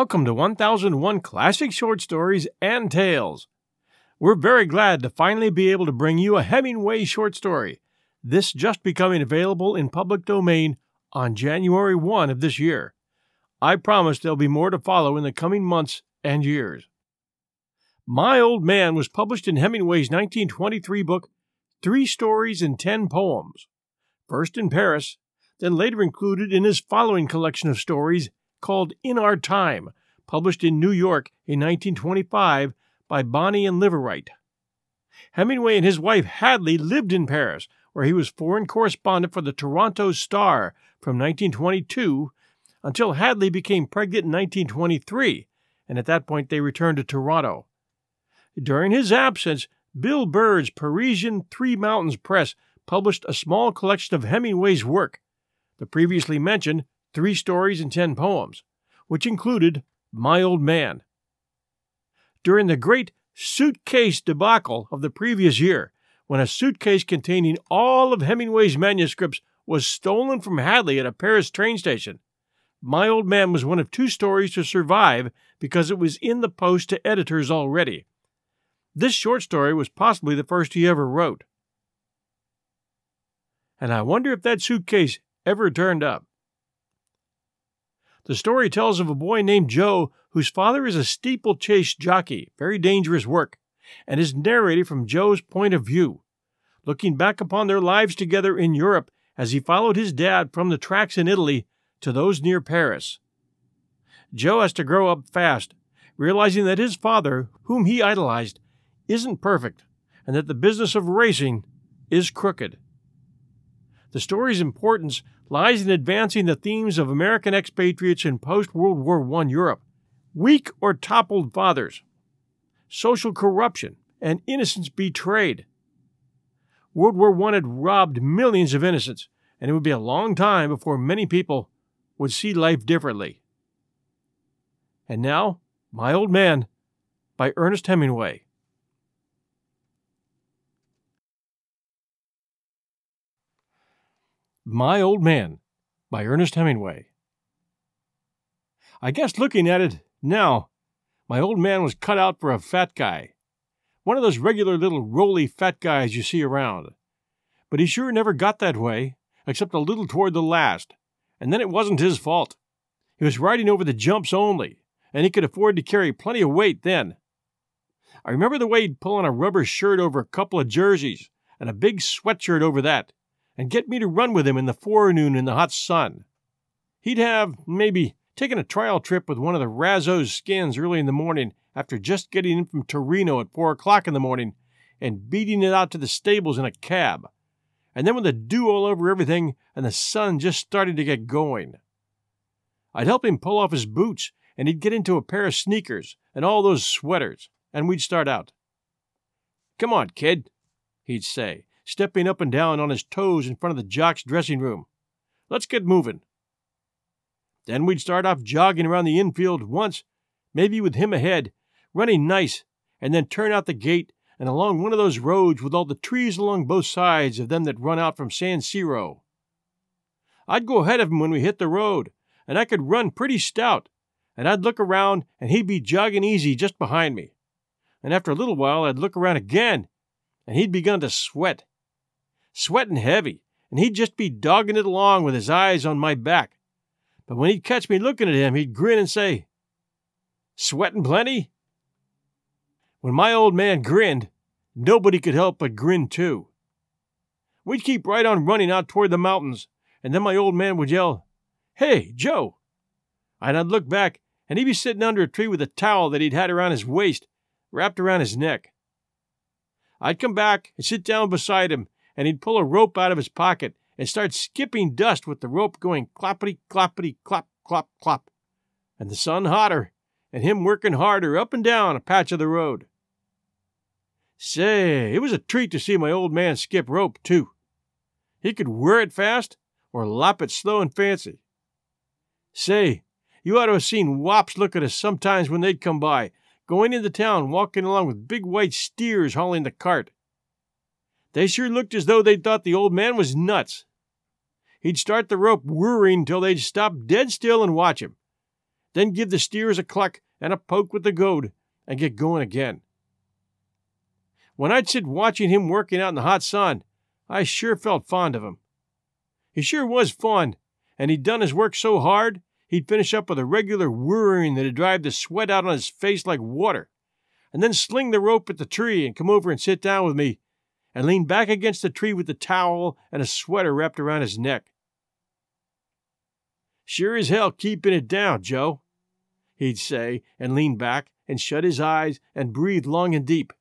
Welcome to 1001 Classic Short Stories and Tales. We're very glad to finally be able to bring you a Hemingway short story, this just becoming available in public domain on January 1 of this year. I promise there'll be more to follow in the coming months and years. My Old Man was published in Hemingway's 1923 book, Three Stories and Ten Poems, first in Paris, then later included in his following collection of stories called In Our Time, published in New York in 1925 by Boni and Liveright. Hemingway and his wife Hadley lived in Paris, where he was foreign correspondent for the Toronto Star from 1922 until Hadley became pregnant in 1923, and at that point they returned to Toronto. During his absence, Bill Bird's Parisian Three Mountains Press published a small collection of Hemingway's work, the previously mentioned Three Stories and Ten Poems, which included My Old Man. During the great suitcase debacle of the previous year, when a suitcase containing all of Hemingway's manuscripts was stolen from Hadley at a Paris train station, My Old Man was one of two stories to survive because it was in the post to editors already. This short story was possibly the first he ever wrote. And I wonder if that suitcase ever turned up. The story tells of a boy named Joe whose father is a steeplechase jockey, very dangerous work, and is narrated from Joe's point of view, looking back upon their lives together in Europe as he followed his dad from the tracks in Italy to those near Paris. Joe has to grow up fast, realizing that his father, whom he idolized, isn't perfect, and that the business of racing is crooked. The story's importance lies in advancing the themes of American expatriates in post World War I Europe weak or toppled fathers, social corruption, and innocence betrayed. World War I had robbed millions of innocents, and it would be a long time before many people would see life differently. And now, My Old Man by Ernest Hemingway. My Old Man by Ernest Hemingway. I guess looking at it now, my old man was cut out for a fat guy. One of those regular little roly fat guys you see around. But he sure never got that way, except a little toward the last, and then it wasn't his fault. He was riding over the jumps only, and he could afford to carry plenty of weight then. I remember the way he'd pull on a rubber shirt over a couple of jerseys, and a big sweatshirt over that, and get me to run with him in the forenoon in the hot sun. He'd have, maybe, taken a trial trip with one of the Razzo's skins early in the morning after just getting in from Torino at four o'clock in the morning and beating it out to the stables in a cab. And then with the dew all over everything and the sun just starting to get going. I'd help him pull off his boots, and he'd get into a pair of sneakers and all those sweaters, and we'd start out. Come on, kid, he'd say, stepping up and down on his toes in front of the jock's dressing room. Let's get moving. Then we'd start off jogging around the infield once, maybe with him ahead, running nice, and then turn out the gate and along one of those roads with all the trees along both sides of them that run out from San Siro. I'd go ahead of him when we hit the road, and I could run pretty stout, and I'd look around and he'd be jogging easy just behind me. And after a little while I'd look around again, and he'd begun to sweat sweating heavy, and he'd just be dogging it along with his eyes on my back. But when he'd catch me looking at him, he'd grin and say, Sweating plenty? When my old man grinned, nobody could help but grin too. We'd keep right on running out toward the mountains, and then my old man would yell, Hey, Joe! And I'd look back, and he'd be sitting under a tree with a towel that he'd had around his waist, wrapped around his neck. I'd come back and sit down beside him, and he'd pull a rope out of his pocket and start skipping dust with the rope going cloppity cloppity clop clop clop, and the sun hotter, and him working harder up and down a patch of the road. Say, it was a treat to see my old man skip rope, too. He could whir it fast or lop it slow and fancy. Say, you ought to have seen wops look at us sometimes when they'd come by, going into town walking along with big white steers hauling the cart. They sure looked as though they thought the old man was nuts. He'd start the rope whirring till they'd stop dead still and watch him. then give the steers a cluck and a poke with the goad, and get going again. When I'd sit watching him working out in the hot sun, I sure felt fond of him. He sure was fun, and he'd done his work so hard, he'd finish up with a regular whirring that'd drive the sweat out on his face like water, and then sling the rope at the tree and come over and sit down with me and leaned back against the tree with the towel and a sweater wrapped around his neck. Sure as hell keeping it down, Joe, he'd say, and lean back and shut his eyes and breathe long and deep.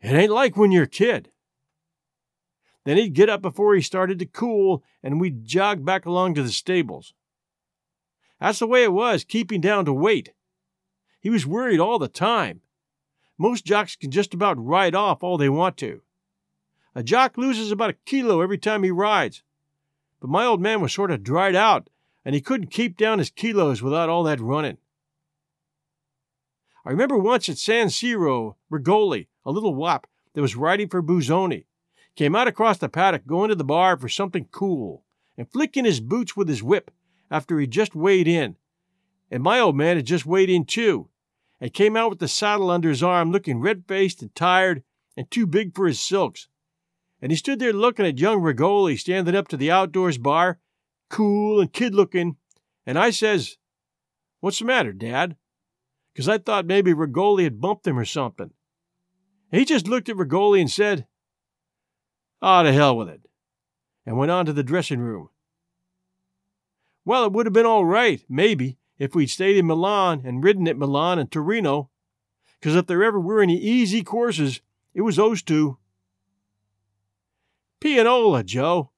It ain't like when you're a kid. Then he'd get up before he started to cool, and we'd jog back along to the stables. That's the way it was, keeping down to weight. He was worried all the time. Most jocks can just about ride off all they want to. A jock loses about a kilo every time he rides. But my old man was sort of dried out, and he couldn't keep down his kilos without all that running. I remember once at San Siro, Rigoli, a little wop that was riding for Busoni, came out across the paddock going to the bar for something cool and flicking his boots with his whip after he'd just weighed in. And my old man had just weighed in too, and came out with the saddle under his arm looking red faced and tired and too big for his silks. And he stood there looking at young Rigoli standing up to the outdoors bar, cool and kid looking, and I says, What's the matter, Dad? because I thought maybe Rigoli had bumped him or something. he just looked at Rigoli and said, Ah, to hell with it, and went on to the dressing room. Well, it would have been all right, maybe, if we'd stayed in Milan and ridden at Milan and Torino, because if there ever were any easy courses, it was those two. Pianola, Joe,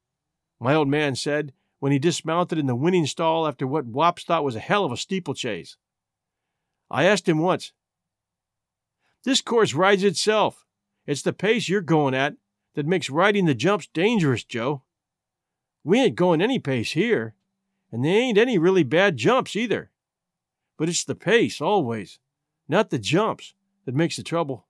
my old man said when he dismounted in the winning stall after what Wops thought was a hell of a steeplechase. I asked him once. This course rides itself. It's the pace you're going at that makes riding the jumps dangerous, Joe. We ain't going any pace here, and they ain't any really bad jumps either. But it's the pace, always, not the jumps, that makes the trouble.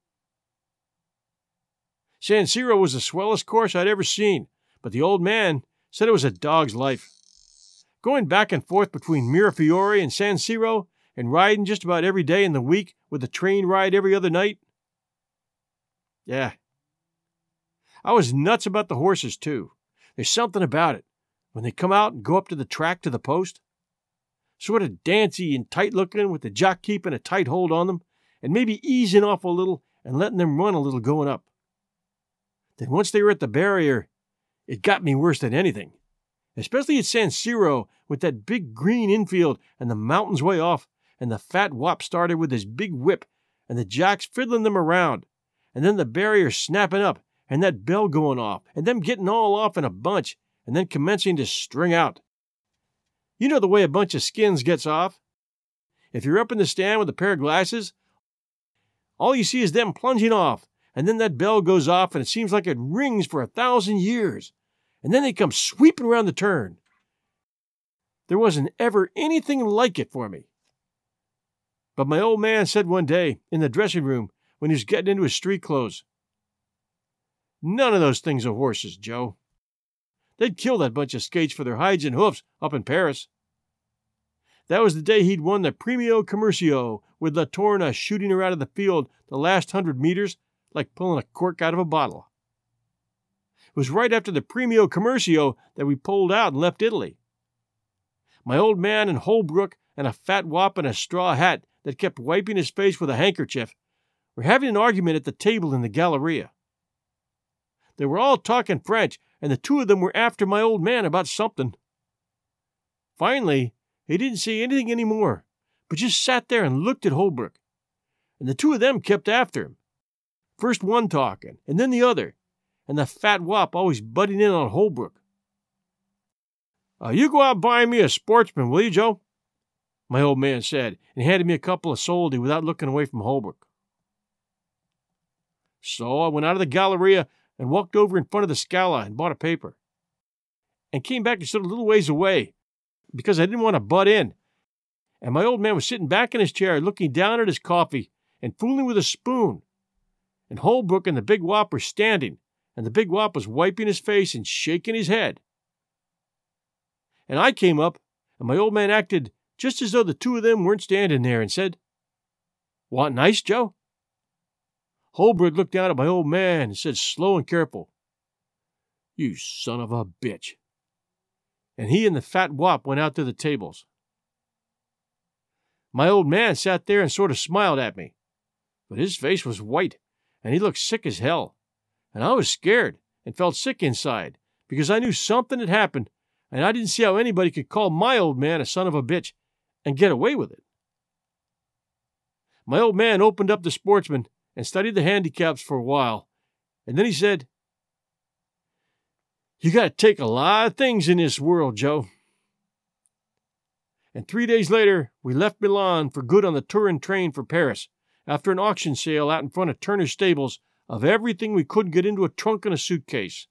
San Siro was the swellest course I'd ever seen, but the old man said it was a dog's life. Going back and forth between Mirafiori and San Siro and riding just about every day in the week with a train ride every other night? Yeah. I was nuts about the horses, too. There's something about it. When they come out and go up to the track to the post, sort of dancy and tight looking with the jock keeping a tight hold on them and maybe easing off a little and letting them run a little going up. Then once they were at the barrier, it got me worse than anything. Especially at San Siro with that big green infield and the mountains way off and the fat wop started with his big whip, and the jocks fiddling them around, and then the barrier snapping up, and that bell going off, and them getting all off in a bunch, and then commencing to string out. You know the way a bunch of skins gets off. If you're up in the stand with a pair of glasses, all you see is them plunging off, and then that bell goes off, and it seems like it rings for a thousand years, and then they come sweeping around the turn. There wasn't ever anything like it for me. But my old man said one day in the dressing room when he was getting into his street clothes, None of those things are horses, Joe. They'd kill that bunch of skates for their hides and hoofs up in Paris. That was the day he'd won the Premio Commercio with Lantorna shooting her out of the field the last hundred meters like pulling a cork out of a bottle. It was right after the Premio Commercio that we pulled out and left Italy. My old man and Holbrook and a fat wop in a straw hat that kept wiping his face with a handkerchief were having an argument at the table in the Galleria. They were all talking French, and the two of them were after my old man about something. Finally, he didn't say anything any more, but just sat there and looked at Holbrook. And the two of them kept after him. First one talking, and then the other, and the fat wop always butting in on Holbrook. Uh, you go out buying me a sportsman, will you, Joe? my old man said, and handed me a couple of soldi without looking away from Holbrook. So I went out of the Galleria and walked over in front of the Scala and bought a paper. And came back and stood a little ways away because I didn't want to butt in. And my old man was sitting back in his chair looking down at his coffee and fooling with a spoon. And Holbrook and the big wop were standing, and the big wop was wiping his face and shaking his head. And I came up, and my old man acted just as though the two of them weren't standing there, and said, Want an ice, Joe? Holbrook looked down at my old man and said, slow and careful, You son of a bitch. And he and the fat wop went out to the tables. My old man sat there and sort of smiled at me, but his face was white, and he looked sick as hell. And I was scared and felt sick inside because I knew something had happened, and I didn't see how anybody could call my old man a son of a bitch and get away with it. My old man opened up the sportsman and studied the handicaps for a while, and then he said, You got to take a lot of things in this world, Joe. And three days later, we left Milan for good on the Turin train for Paris after an auction sale out in front of Turner's stables of everything we couldn't get into a trunk and a suitcase.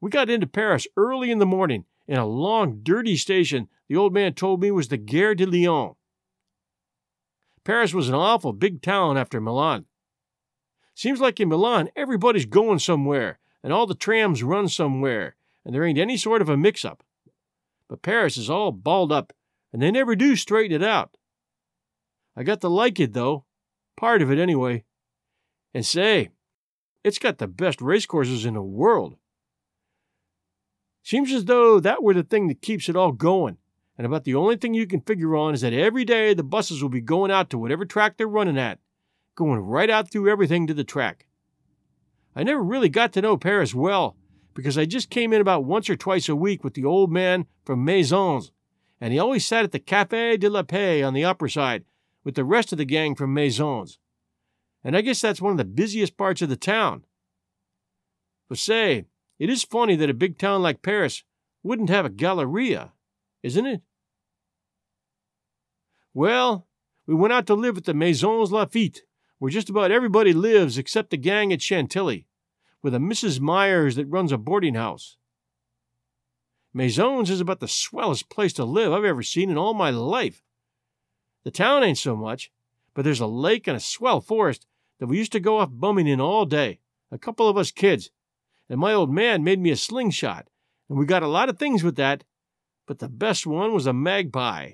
We got into Paris early in the morning in a long, dirty station the old man told me was the Gare de Lyon. Paris was an awful big town after Milan. Seems like in Milan everybody's going somewhere, and all the trams run somewhere, and there ain't any sort of a mix up. But Paris is all balled up, and they never do straighten it out. I got to like it, though. Part of it, anyway. And say, it's got the best racecourses in the world. Seems as though that were the thing that keeps it all going, and about the only thing you can figure on is that every day the buses will be going out to whatever track they're running at, going right out through everything to the track. I never really got to know Paris well because I just came in about once or twice a week with the old man from Maisons, and he always sat at the Café de la Paix on the upper side with the rest of the gang from Maisons. And I guess that's one of the busiest parts of the town. But say, it is funny that a big town like Paris wouldn't have a galleria isn't it? Well, we went out to live at the Maisons Laffitte, where just about everybody lives except the gang at Chantilly, with a Mrs. Myers that runs a boarding house. Maisons is about the swellest place to live I've ever seen in all my life. The town ain't so much, but there's a lake and a swell forest that we used to go off bumming in all day, a couple of us kids, and my old man made me a slingshot, and we got a lot of things with that, but the best one was a magpie.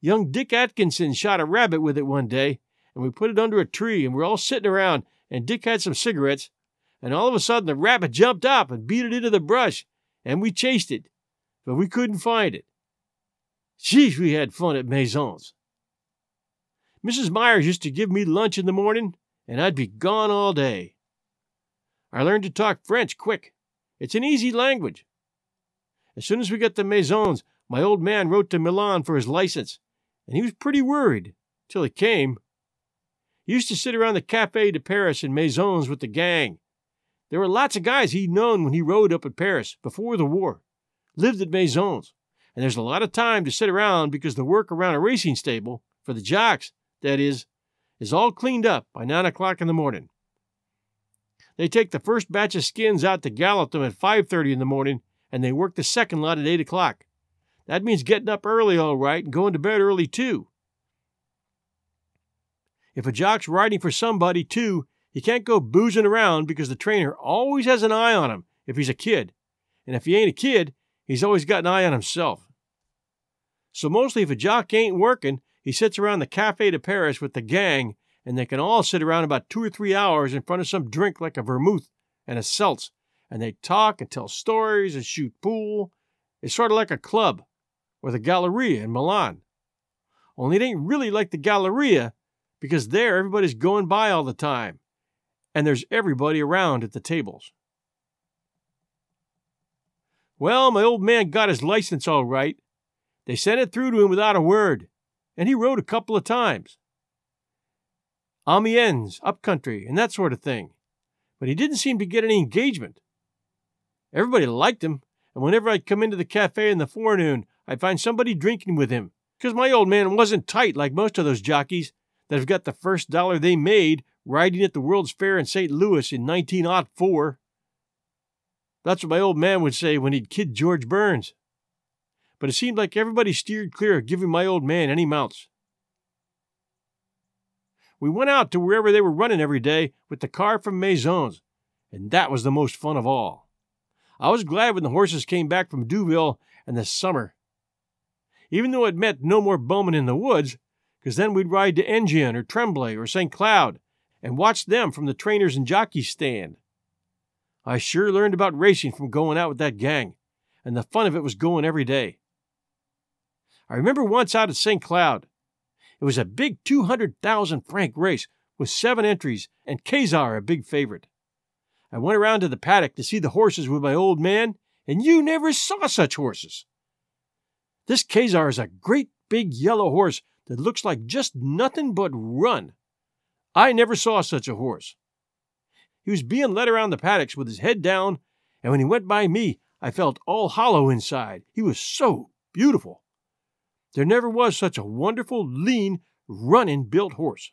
Young Dick Atkinson shot a rabbit with it one day, and we put it under a tree, and we're all sitting around, and Dick had some cigarettes, and all of a sudden the rabbit jumped up and beat it into the brush, and we chased it, but we couldn't find it. Geez, we had fun at Maisons. Mrs. Myers used to give me lunch in the morning, and I'd be gone all day. I learned to talk French quick. It's an easy language. As soon as we got to Maisons, my old man wrote to Milan for his license, and he was pretty worried till it came. He used to sit around the Café de Paris in Maisons with the gang. There were lots of guys he'd known when he rode up at Paris before the war, lived at Maisons, and there's a lot of time to sit around because the work around a racing stable, for the jocks, that is, is all cleaned up by nine o'clock in the morning. They take the first batch of skins out to gallop them at 5.30 in the morning and they work the second lot at 8 o'clock. That means getting up early, all right, and going to bed early, too. If a jock's riding for somebody, too, he can't go boozing around because the trainer always has an eye on him if he's a kid. And if he ain't a kid, he's always got an eye on himself. So mostly if a jock ain't working, he sits around the Café de Paris with the gang, and they can all sit around about two or three hours in front of some drink like a vermouth and a seltz and they talk and tell stories and shoot pool. It's sort of like a club or the Galleria in Milan. Only it ain't really like the Galleria because there everybody's going by all the time and there's everybody around at the tables. Well, my old man got his license all right. They sent it through to him without a word, and he rode a couple of times. Amiens, upcountry, and that sort of thing. But he didn't seem to get any engagement. Everybody liked him, and whenever I'd come into the cafe in the forenoon, I'd find somebody drinking with him, because my old man wasn't tight like most of those jockeys that have got the first dollar they made riding at the World's Fair in St. Louis in 1904. That's what my old man would say when he'd kid George Burns. But it seemed like everybody steered clear of giving my old man any mounts. We went out to wherever they were running every day with the car from Maisons, and that was the most fun of all. I was glad when the horses came back from Deauville in the summer even though it meant no more bumming in the woods, because then we'd ride to Enghien or Tremblay or St. Cloud and watch them from the trainers and jockeys stand. I sure learned about racing from going out with that gang, and the fun of it was going every day. I remember once out at St. Cloud. It was a big 200,000 franc race with seven entries, and Kzar a big favorite. I went around to the paddock to see the horses with my old man, and you never saw such horses. This Kzar is a great big yellow horse that looks like just nothing but run. I never saw such a horse. He was being led around the paddocks with his head down, and when he went by me, I felt all hollow inside. He was so beautiful. There never was such a wonderful, lean, running built horse.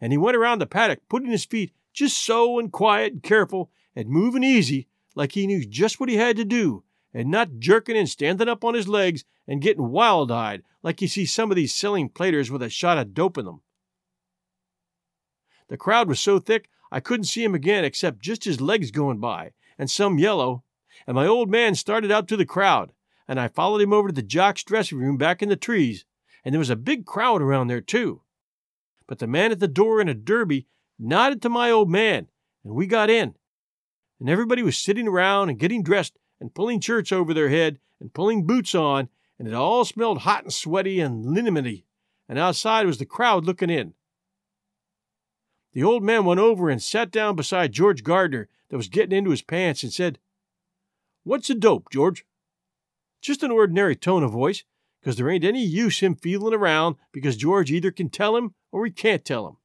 And he went around the paddock, putting his feet just so and quiet and careful and moving easy, like he knew just what he had to do, and not jerking and standing up on his legs and getting wild eyed like you see some of these selling platers with a shot of dope in them. The crowd was so thick I couldn't see him again except just his legs going by, and some yellow, and my old man started out to the crowd, and I followed him over to the jock's dressing room back in the trees, and there was a big crowd around there too. But the man at the door in a derby nodded to my old man, and we got in. And everybody was sitting around and getting dressed and pulling shirts over their head and pulling boots on, and it all smelled hot and sweaty and linimenty, and outside was the crowd looking in. The old man went over and sat down beside George Gardner that was getting into his pants and said, What's a dope, George? Just an ordinary tone of voice, because there ain't any use him feeling around because George either can tell him or he can't tell him.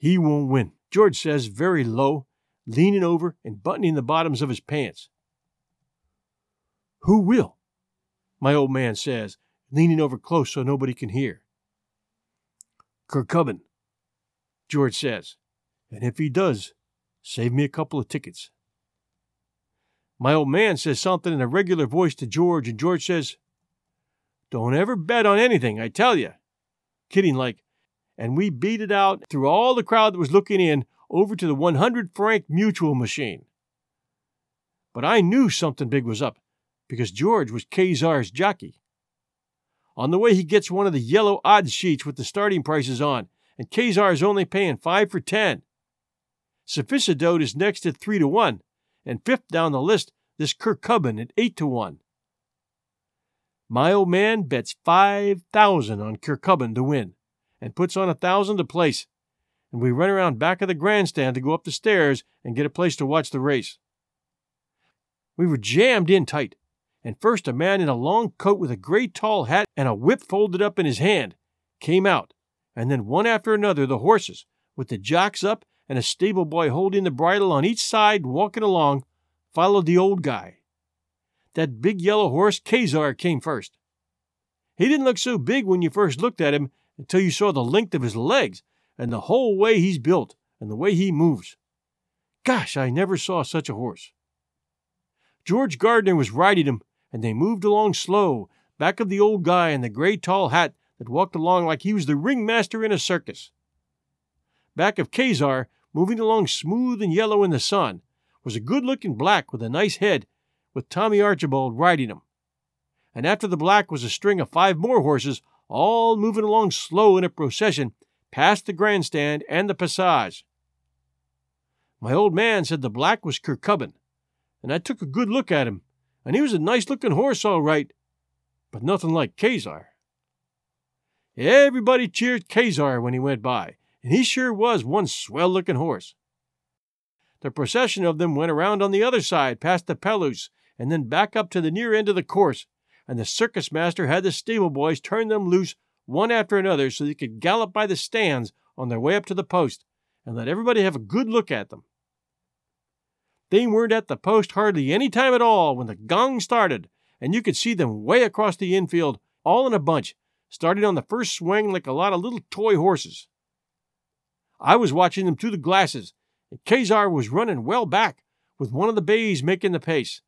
He won't win, George says very low, leaning over and buttoning the bottoms of his pants. Who will? My old man says, leaning over close so nobody can hear. Kircubbin, George says. And if he does, save me a couple of tickets. My old man says something in a regular voice to George, and George says, Don't ever bet on anything, I tell you. Kidding like. And we beat it out through all the crowd that was looking in over to the 100 franc mutual machine. But I knew something big was up because George was Kzar's jockey. On the way, he gets one of the yellow odds sheets with the starting prices on, and Kzar is only paying five for ten. Sophistidote is next at three to one, and fifth down the list, this Kircubbin at eight to one. My old man bets five thousand on Kircubbin to win, and puts on a thousand a place, and we run around back of the grandstand to go up the stairs and get a place to watch the race. We were jammed in tight, and first a man in a long coat with a gray tall hat and a whip folded up in his hand came out and then one after another the horses, with the jocks up and a stable boy holding the bridle on each side walking along, followed the old guy. That big yellow horse, Kzar, came first. He didn't look so big when you first looked at him until you saw the length of his legs and the whole way he's built and the way he moves. Gosh, I never saw such a horse. George Gardner was riding him, and they moved along slow, back of the old guy in the gray tall hat that walked along like he was the ringmaster in a circus. Back of Kzar, moving along smooth and yellow in the sun, was a good looking black with a nice head, with Tommy Archibald riding him. And after the black was a string of five more horses, all moving along slow in a procession past the grandstand and the passage. My old man said the black was Kircubbin, and I took a good look at him, and he was a nice looking horse, all right, but nothing like Kzar. Everybody cheered Kzar when he went by, and he sure was one swell looking horse. The procession of them went around on the other side past the Pelouse and then back up to the near end of the course, and the circus master had the stable boys turn them loose one after another so they could gallop by the stands on their way up to the post and let everybody have a good look at them. They weren't at the post hardly any time at all when the gong started, and you could see them way across the infield, all in a bunch, starting on the first swing like a lot of little toy horses. I was watching them through the glasses, and Kzar was running well back, with one of the bays making the pace.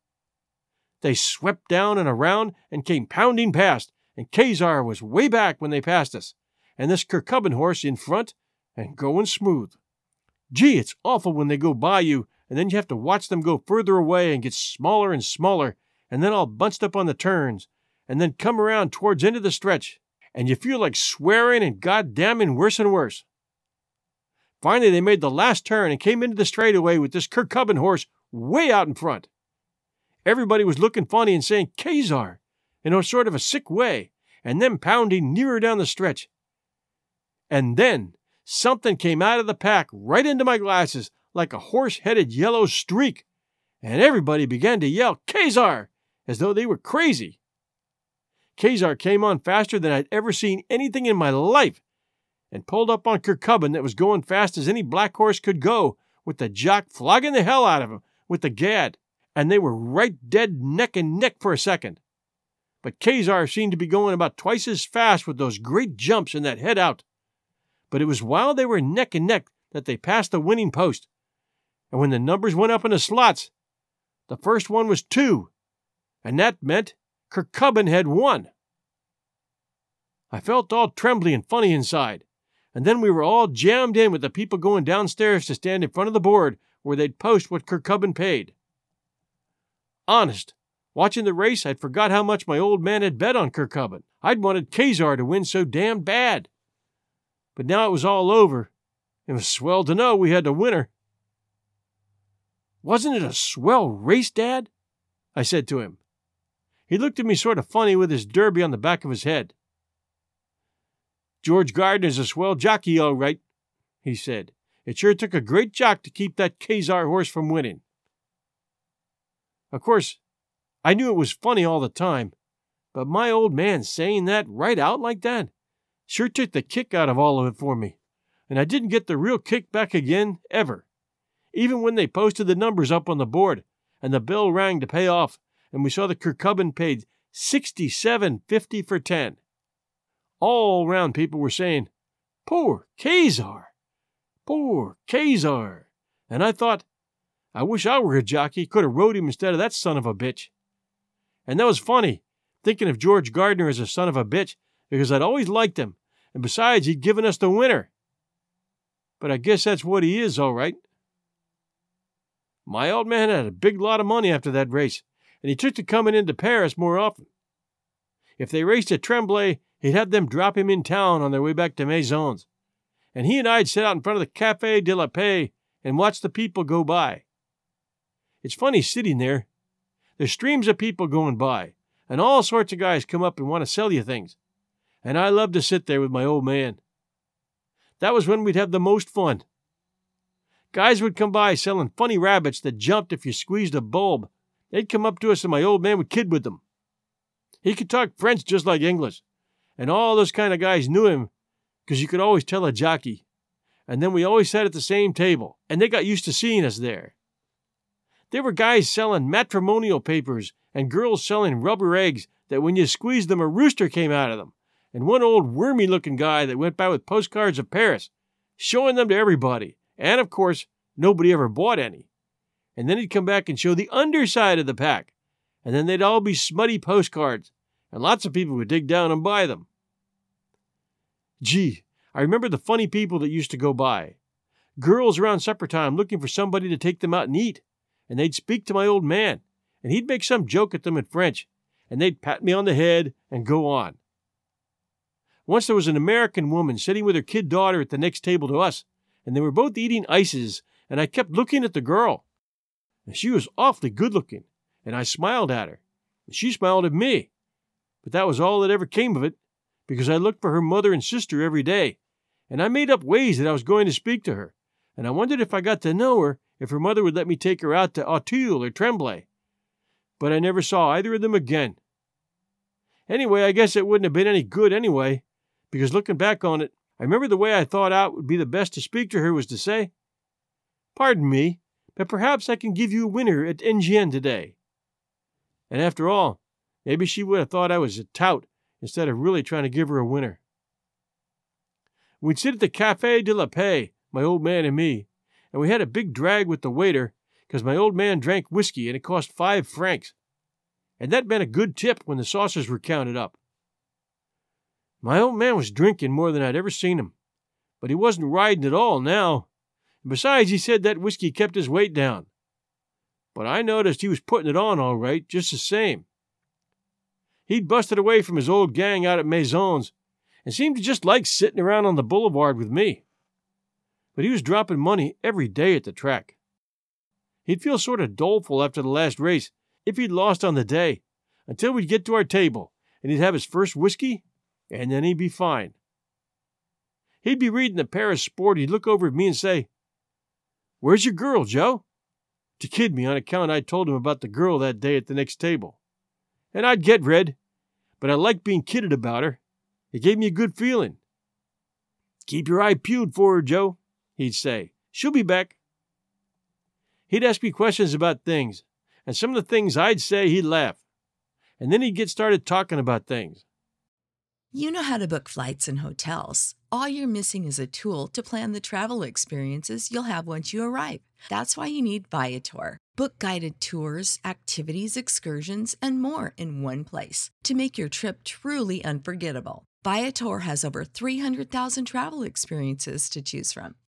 They swept down and around and came pounding past, and Kzar was way back when they passed us, and this Kircubbin horse in front and going smooth. Gee, it's awful when they go by you, and then you have to watch them go further away and get smaller and smaller, and then all bunched up on the turns, and then come around towards end of the stretch, and you feel like swearing and goddamning worse and worse. Finally, they made the last turn and came into the straightaway with this Kircubbin horse way out in front. Everybody was looking funny and saying, Kzar, in a sort of a sick way, and then pounding nearer down the stretch. And then something came out of the pack right into my glasses like a horse headed yellow streak, and everybody began to yell, Kzar, as though they were crazy. Kzar came on faster than I'd ever seen anything in my life and pulled up on Kircubbin that was going fast as any black horse could go, with the jock flogging the hell out of him with the gad, and they were right dead neck and neck for a second. But Kzar seemed to be going about twice as fast with those great jumps and that head out. But it was while they were neck and neck that they passed the winning post. And when the numbers went up in the slots, the first one was two, and that meant Kircubbin had won. I felt all trembly and funny inside, and then we were all jammed in with the people going downstairs to stand in front of the board where they'd post what Kircubbin paid. Honest, watching the race, I'd forgot how much my old man had bet on Kircubbin. I'd wanted Kzar to win so damn bad. But now it was all over. It was swell to know we had the winner. Wasn't it a swell race, Dad? I said to him. He looked at me sort of funny with his derby on the back of his head. George Gardner's a swell jockey, all right, he said. It sure took a great jock to keep that Kzar horse from winning. Of course, I knew it was funny all the time, but my old man saying that right out like that sure took the kick out of all of it for me, and I didn't get the real kick back again, ever. Even when they posted the numbers up on the board and the bell rang to pay off, and we saw the Kircubbin paid sixty-seven fifty for ten. All round people were saying, Poor Kzar! Poor Kzar! And I thought, I wish I were a jockey, could have rode him instead of that son of a bitch. And that was funny, thinking of George Gardner as a son of a bitch, because I'd always liked him, and besides, he'd given us the winner. But I guess that's what he is, all right. My old man had a big lot of money after that race, and he took to coming into Paris more often. If they raced at Tremblay, he'd have them drop him in town on their way back to Maisons, and he and I'd sit out in front of the Café de la Paix and watch the people go by. It's funny sitting there. There's streams of people going by, and all sorts of guys come up and want to sell you things. And I love to sit there with my old man. That was when we'd have the most fun. Guys would come by selling funny rabbits that jumped if you squeezed a bulb. They'd come up to us, and my old man would kid with them. He could talk French just like English, and all those kind of guys knew him because you could always tell a jockey. And then we always sat at the same table, and they got used to seeing us there. There were guys selling matrimonial papers and girls selling rubber eggs that when you squeezed them, a rooster came out of them, and one old wormy looking guy that went by with postcards of Paris, showing them to everybody. And of course, nobody ever bought any. And then he'd come back and show the underside of the pack, and then they'd all be smutty postcards, and lots of people would dig down and buy them. Gee, I remember the funny people that used to go by. Girls around supper time looking for somebody to take them out and eat and they'd speak to my old man, and he'd make some joke at them in French, and they'd pat me on the head and go on. Once there was an American woman sitting with her kid daughter at the next table to us, and they were both eating ices, and I kept looking at the girl. And she was awfully good looking, and I smiled at her, and she smiled at me. But that was all that ever came of it, because I looked for her mother and sister every day, and I made up ways that I was going to speak to her, and I wondered if I got to know her, if her mother would let me take her out to Auteuil or Tremblay. But I never saw either of them again. Anyway, I guess it wouldn't have been any good anyway, because looking back on it, I remember the way I thought out would be the best to speak to her was to say, Pardon me, but perhaps I can give you a winner at Enghien today. And after all, maybe she would have thought I was a tout instead of really trying to give her a winner. We'd sit at the Café de la Paix, my old man and me, and we had a big drag with the waiter because my old man drank whiskey and it cost five francs. And that meant a good tip when the saucers were counted up. My old man was drinking more than I'd ever seen him, but he wasn't riding at all now. And besides, he said that whiskey kept his weight down. But I noticed he was putting it on all right, just the same. He'd busted away from his old gang out at Maisons and seemed to just like sitting around on the boulevard with me. But he was dropping money every day at the track. He'd feel sort of doleful after the last race if he'd lost on the day, until we'd get to our table and he'd have his first whiskey, and then he'd be fine. He'd be reading the Paris Sport, he'd look over at me and say, Where's your girl, Joe? To kid me on account I'd told him about the girl that day at the next table. And I'd get red, but I liked being kidded about her. It gave me a good feeling. Keep your eye peeled for her, Joe, he'd say. She'll be back. He'd ask me questions about things, and some of the things I'd say, he'd laugh. And then he'd get started talking about things. You know how to book flights and hotels. All you're missing is a tool to plan the travel experiences you'll have once you arrive. That's why you need Viator. Book guided tours, activities, excursions, and more in one place to make your trip truly unforgettable. Viator has over 300,000 travel experiences to choose from.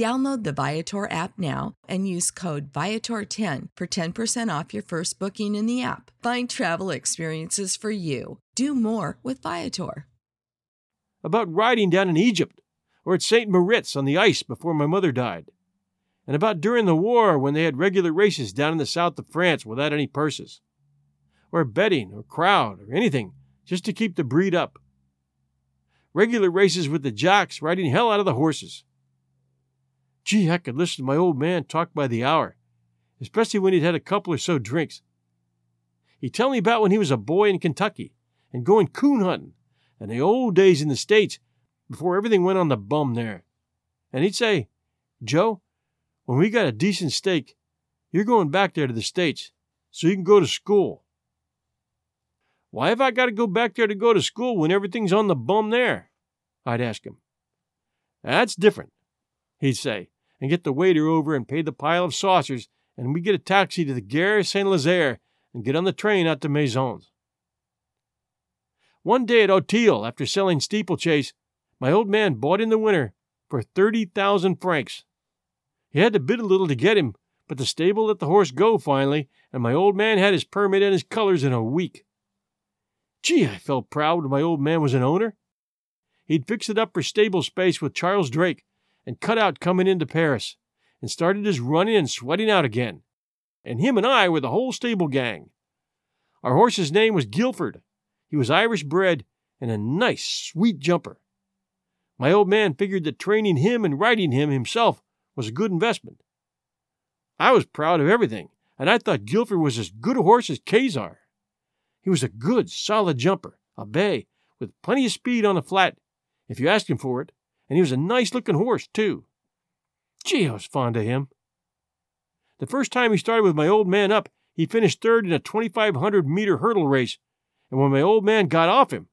Download the Viator app now and use code Viator10 for 10% off your first booking in the app. Find travel experiences for you. Do more with Viator. About riding down in Egypt or at St. Moritz on the ice before my mother died. And about during the war when they had regular races down in the south of France without any purses. Or betting or crowd or anything just to keep the breed up. Regular races with the jocks riding hell out of the horses Gee, I could listen to my old man talk by the hour, especially when he'd had a couple or so drinks. He'd tell me about when he was a boy in Kentucky and going coon hunting and the old days in the States before everything went on the bum there. And he'd say, Joe, when we got a decent stake, you're going back there to the States so you can go to school. Why have I got to go back there to go to school when everything's on the bum there? I'd ask him. That's different he'd say, and get the waiter over and pay the pile of saucers, and we'd get a taxi to the Gare Saint Lazare and get on the train out to Maisons. One day at Auteuil, after selling steeplechase, my old man bought in the winner for 30,000 francs. He had to bid a little to get him, but the stable let the horse go finally, and my old man had his permit and his colors in a week. Gee, I felt proud my old man was an owner. He'd fixed it up for stable space with Charles Drake, and cut out coming into Paris, and started his running and sweating out again. And him and I were the whole stable gang. Our horse's name was Gilford. He was Irish bred and a nice, sweet jumper. My old man figured that training him and riding him himself was a good investment. I was proud of everything, and I thought Gilford was as good a horse as Kezar. He was a good, solid jumper, a bay, with plenty of speed on the flat, if you asked him for it, and he was a nice looking horse, too. Gee, I was fond of him. The first time he started with my old man up, he finished third in a 2,500 meter hurdle race, and when my old man got off him,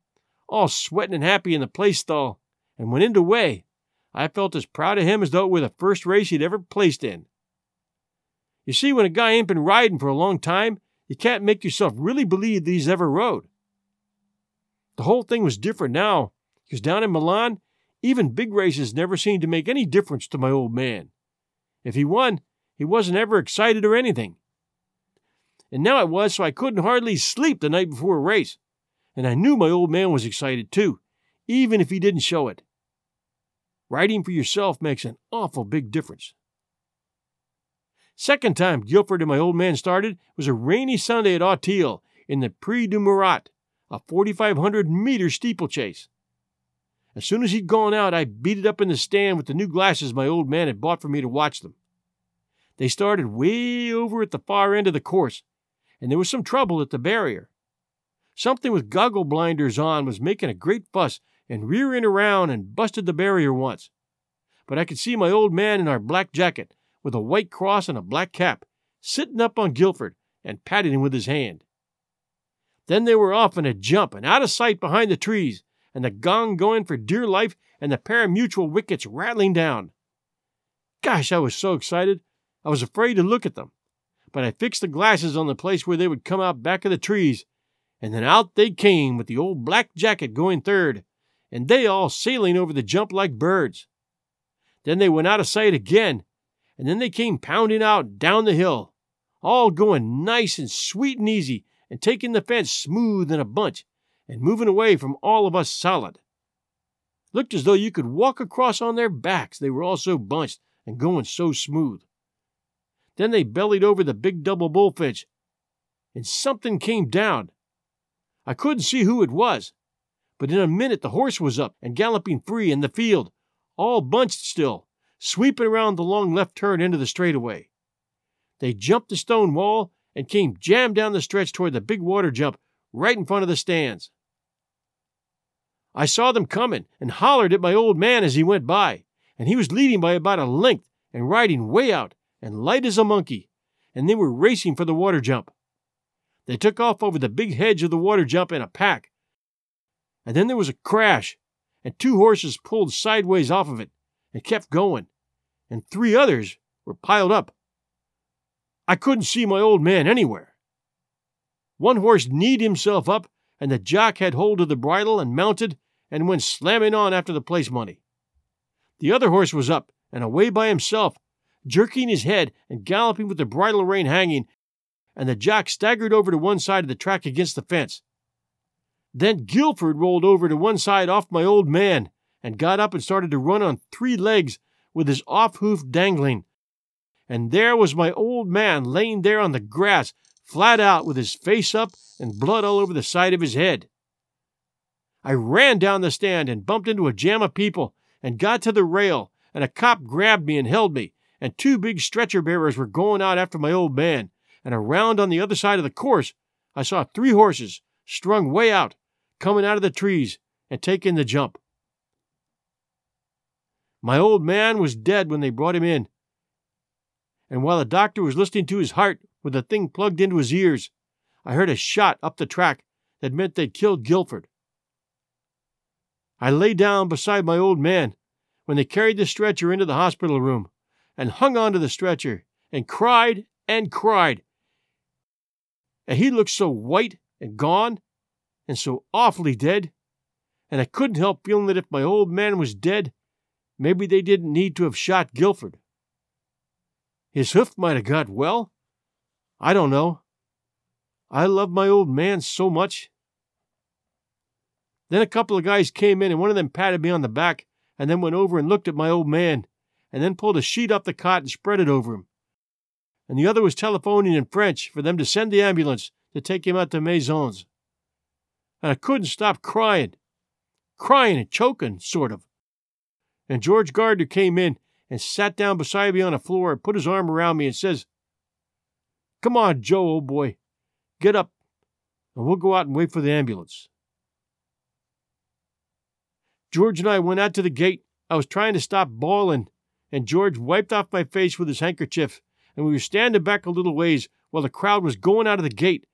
all sweating and happy in the place stall, and went into weigh, I felt as proud of him as though it were the first race he'd ever placed in. You see, when a guy ain't been riding for a long time, you can't make yourself really believe that he's ever rode. The whole thing was different now, because down in Milan, even big races never seemed to make any difference to my old man. If he won, he wasn't ever excited or anything. And now it was so I couldn't hardly sleep the night before a race. And I knew my old man was excited too, even if he didn't show it. Riding for yourself makes an awful big difference. Second time Gilford and my old man started was a rainy Sunday at Auteuil in the Prix du Murat, a 4,500 meter steeplechase. As soon as he'd gone out, I beat it up in the stand with the new glasses my old man had bought for me to watch them. They started way over at the far end of the course, and there was some trouble at the barrier. Something with goggle blinders on was making a great fuss and rearing around and busted the barrier once. But I could see my old man in our black jacket, with a white cross and a black cap, sitting up on Gilford and patting him with his hand. Then they were off in a jump and out of sight behind the trees, and the gong going for dear life and the pari-mutuel wickets rattling down. Gosh, I was so excited, I was afraid to look at them. But I fixed the glasses on the place where they would come out back of the trees, and then out they came with the old black jacket going third, and they all sailing over the jump like birds. Then they went out of sight again, and then they came pounding out down the hill, all going nice and sweet and easy, and taking the fence smooth in a bunch, and moving away from all of us solid. Looked as though you could walk across on their backs, they were all so bunched and going so smooth. Then they bellied over the big double bullfinch, and something came down. I couldn't see who it was, but in a minute the horse was up and galloping free in the field, all bunched still, sweeping around the long left turn into the straightaway. They jumped the stone wall and came jammed down the stretch toward the big water jump right in front of the stands. I saw them coming and hollered at my old man as he went by, and he was leading by about a length and riding way out and light as a monkey, and they were racing for the water jump. They took off over the big hedge of the water jump in a pack, and then there was a crash, and two horses pulled sideways off of it and kept going, and three others were piled up. I couldn't see my old man anywhere. One horse kneed himself up, and the jock had hold of the bridle and mounted and went slamming on after the place money. The other horse was up and away by himself, jerking his head and galloping with the bridle rein hanging, and the jock staggered over to one side of the track against the fence. Then Gilford rolled over to one side off my old man and got up and started to run on three legs with his off hoof dangling. And there was my old man laying there on the grass, flat out with his face up and blood all over the side of his head. I ran down the stand and bumped into a jam of people and got to the rail, and a cop grabbed me and held me, and two big stretcher bearers were going out after my old man, and around on the other side of the course I saw three horses strung way out coming out of the trees and taking the jump. My old man was dead when they brought him in. And while the doctor was listening to his heart with the thing plugged into his ears, I heard a shot up the track that meant they'd killed Gilford. I lay down beside my old man when they carried the stretcher into the hospital room and hung onto the stretcher and cried and cried. And he looked so white and gone and so awfully dead, and I couldn't help feeling that if my old man was dead, maybe they didn't need to have shot Gilford. His hoof might have got well. I don't know. I love my old man so much. Then a couple of guys came in, and one of them patted me on the back, and then went over and looked at my old man, and then pulled a sheet off the cot and spread it over him. And the other was telephoning in French for them to send the ambulance to take him out to Maisons and I couldn't stop crying. Crying and choking, sort of. And George Gardner came in and sat down beside me on the floor and put his arm around me and says, Come on, Joe, old boy. Get up, and we'll go out and wait for the ambulance. George and I went out to the gate. I was trying to stop bawling, and George wiped off my face with his handkerchief, and we were standing back a little ways while the crowd was going out of the gate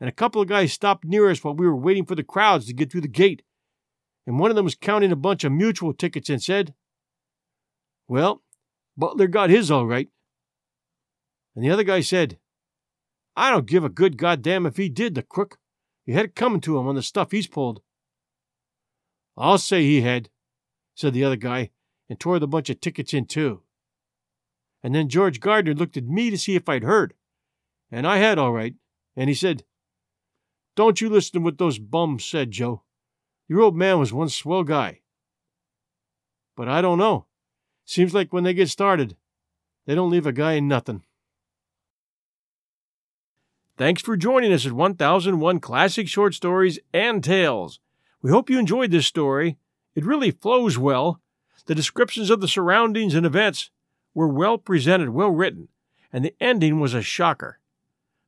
and a couple of guys stopped near us while we were waiting for the crowds to get through the gate. And one of them was counting a bunch of mutuel tickets and said, Well, Butler got his all right. And the other guy said, I don't give a good goddamn if he did, the crook. He had it coming to him on the stuff he's pulled. I'll say he had, said the other guy, and tore the bunch of tickets in two. And then George Gardner looked at me to see if I'd heard. And I had all right. And he said, don't you listen to what those bums said, Joe. Your old man was one swell guy. But I don't know. Seems like when they get started, they don't leave a guy in nothing. Thanks for joining us at 1001 Classic Short Stories and Tales. We hope you enjoyed this story. It really flows well. The descriptions of the surroundings and events were well presented, well written, and the ending was a shocker.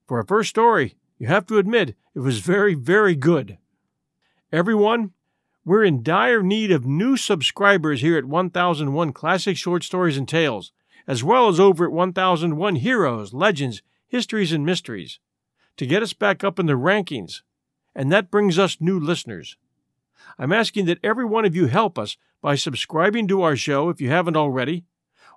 For a first story, you have to admit it was very, very good. Everyone, we're in dire need of new subscribers here at 1001 Classic Short Stories and Tales, as well as over at 1001 Heroes, Legends, Histories, and Mysteries, to get us back up in the rankings, and that brings us new listeners. I'm asking that every one of you help us by subscribing to our show if you haven't already,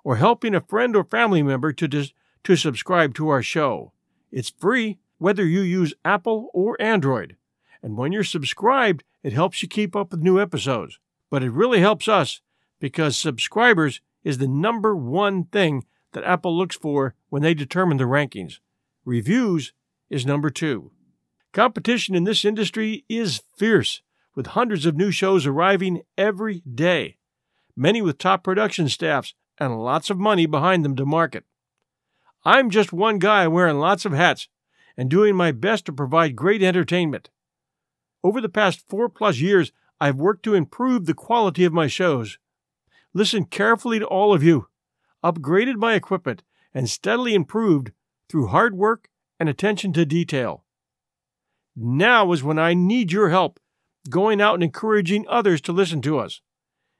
or helping a friend or family member to, dis- to subscribe to our show. It's free whether you use Apple or Android. And when you're subscribed, it helps you keep up with new episodes. But it really helps us because subscribers is the number one thing that Apple looks for when they determine the rankings. Reviews is number two. Competition in this industry is fierce, with hundreds of new shows arriving every day, many with top production staffs and lots of money behind them to market. I'm just one guy wearing lots of hats and doing my best to provide great entertainment. Over the past four plus years, I've worked to improve the quality of my shows, listened carefully to all of you, upgraded my equipment, and steadily improved through hard work and attention to detail. Now is when I need your help going out and encouraging others to listen to us.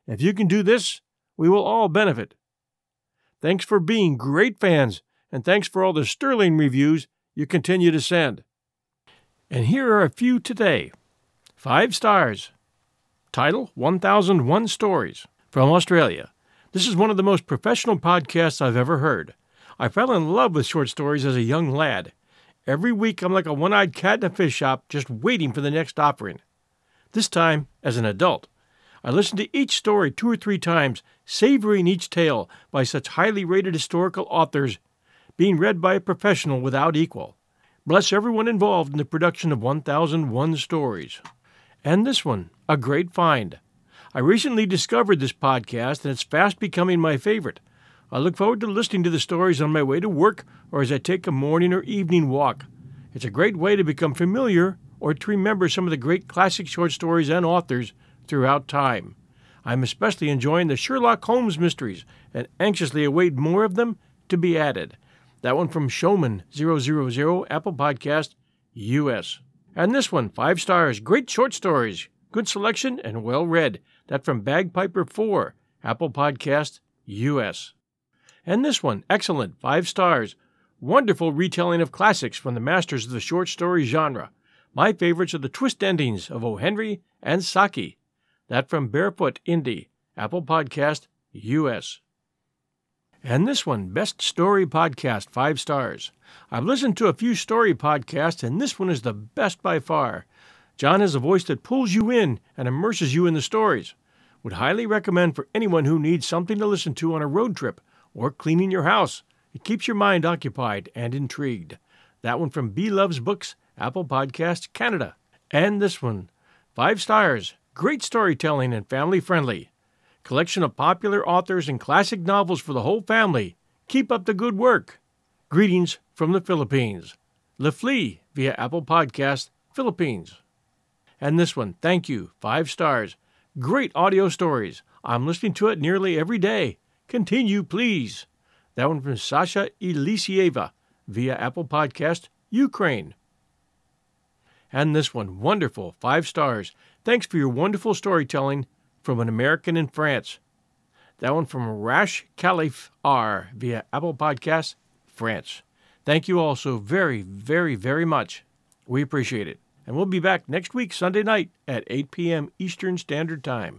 If you can do this, we will all benefit. Thanks for being great fans, and thanks for all the sterling reviews you continue to send. And here are a few today. Five stars. Title 1001 Stories from Australia. This is one of the most professional podcasts I've ever heard. I fell in love with short stories as a young lad. Every week I'm like a one eyed cat in a fish shop just waiting for the next offering. This time as an adult. I listened to each story two or three times, savoring each tale by such highly rated historical authors, being read by a professional without equal. Bless everyone involved in the production of 1001 Stories. And this one, a great find. I recently discovered this podcast and it's fast becoming my favorite. I look forward to listening to the stories on my way to work or as I take a morning or evening walk. It's a great way to become familiar or to remember some of the great classic short stories and authors throughout time. I'm especially enjoying the Sherlock Holmes mysteries and anxiously await more of them to be added. That one from Showman 000 Apple Podcast US. And this one, five stars, great short stories, good selection, and well read. That from Bagpiper 4, Apple Podcast US. And this one, excellent, five stars, wonderful retelling of classics from the masters of the short story genre. My favorites are the twist endings of O. Henry and Saki. That from Barefoot Indie, Apple Podcast US. And this one, Best Story Podcast, five stars. I've listened to a few story podcasts, and this one is the best by far. John has a voice that pulls you in and immerses you in the stories. Would highly recommend for anyone who needs something to listen to on a road trip or cleaning your house. It keeps your mind occupied and intrigued. That one from B Loves Books, Apple Podcast Canada. And this one, five stars, great storytelling and family friendly collection of popular authors and classic novels for the whole family. Keep up the good work. Greetings from the Philippines. Le via Apple Podcast, Philippines. And this one, thank you, five stars. Great audio stories. I'm listening to it nearly every day. Continue, please. That one from Sasha Elisieva via Apple Podcast, Ukraine. And this one, wonderful, five stars. Thanks for your wonderful storytelling from an American in France. That one from Rash Caliph R via Apple Podcasts, France. Thank you all so very, very, very much. We appreciate it. And we'll be back next week, Sunday night at 8 p.m. Eastern Standard Time.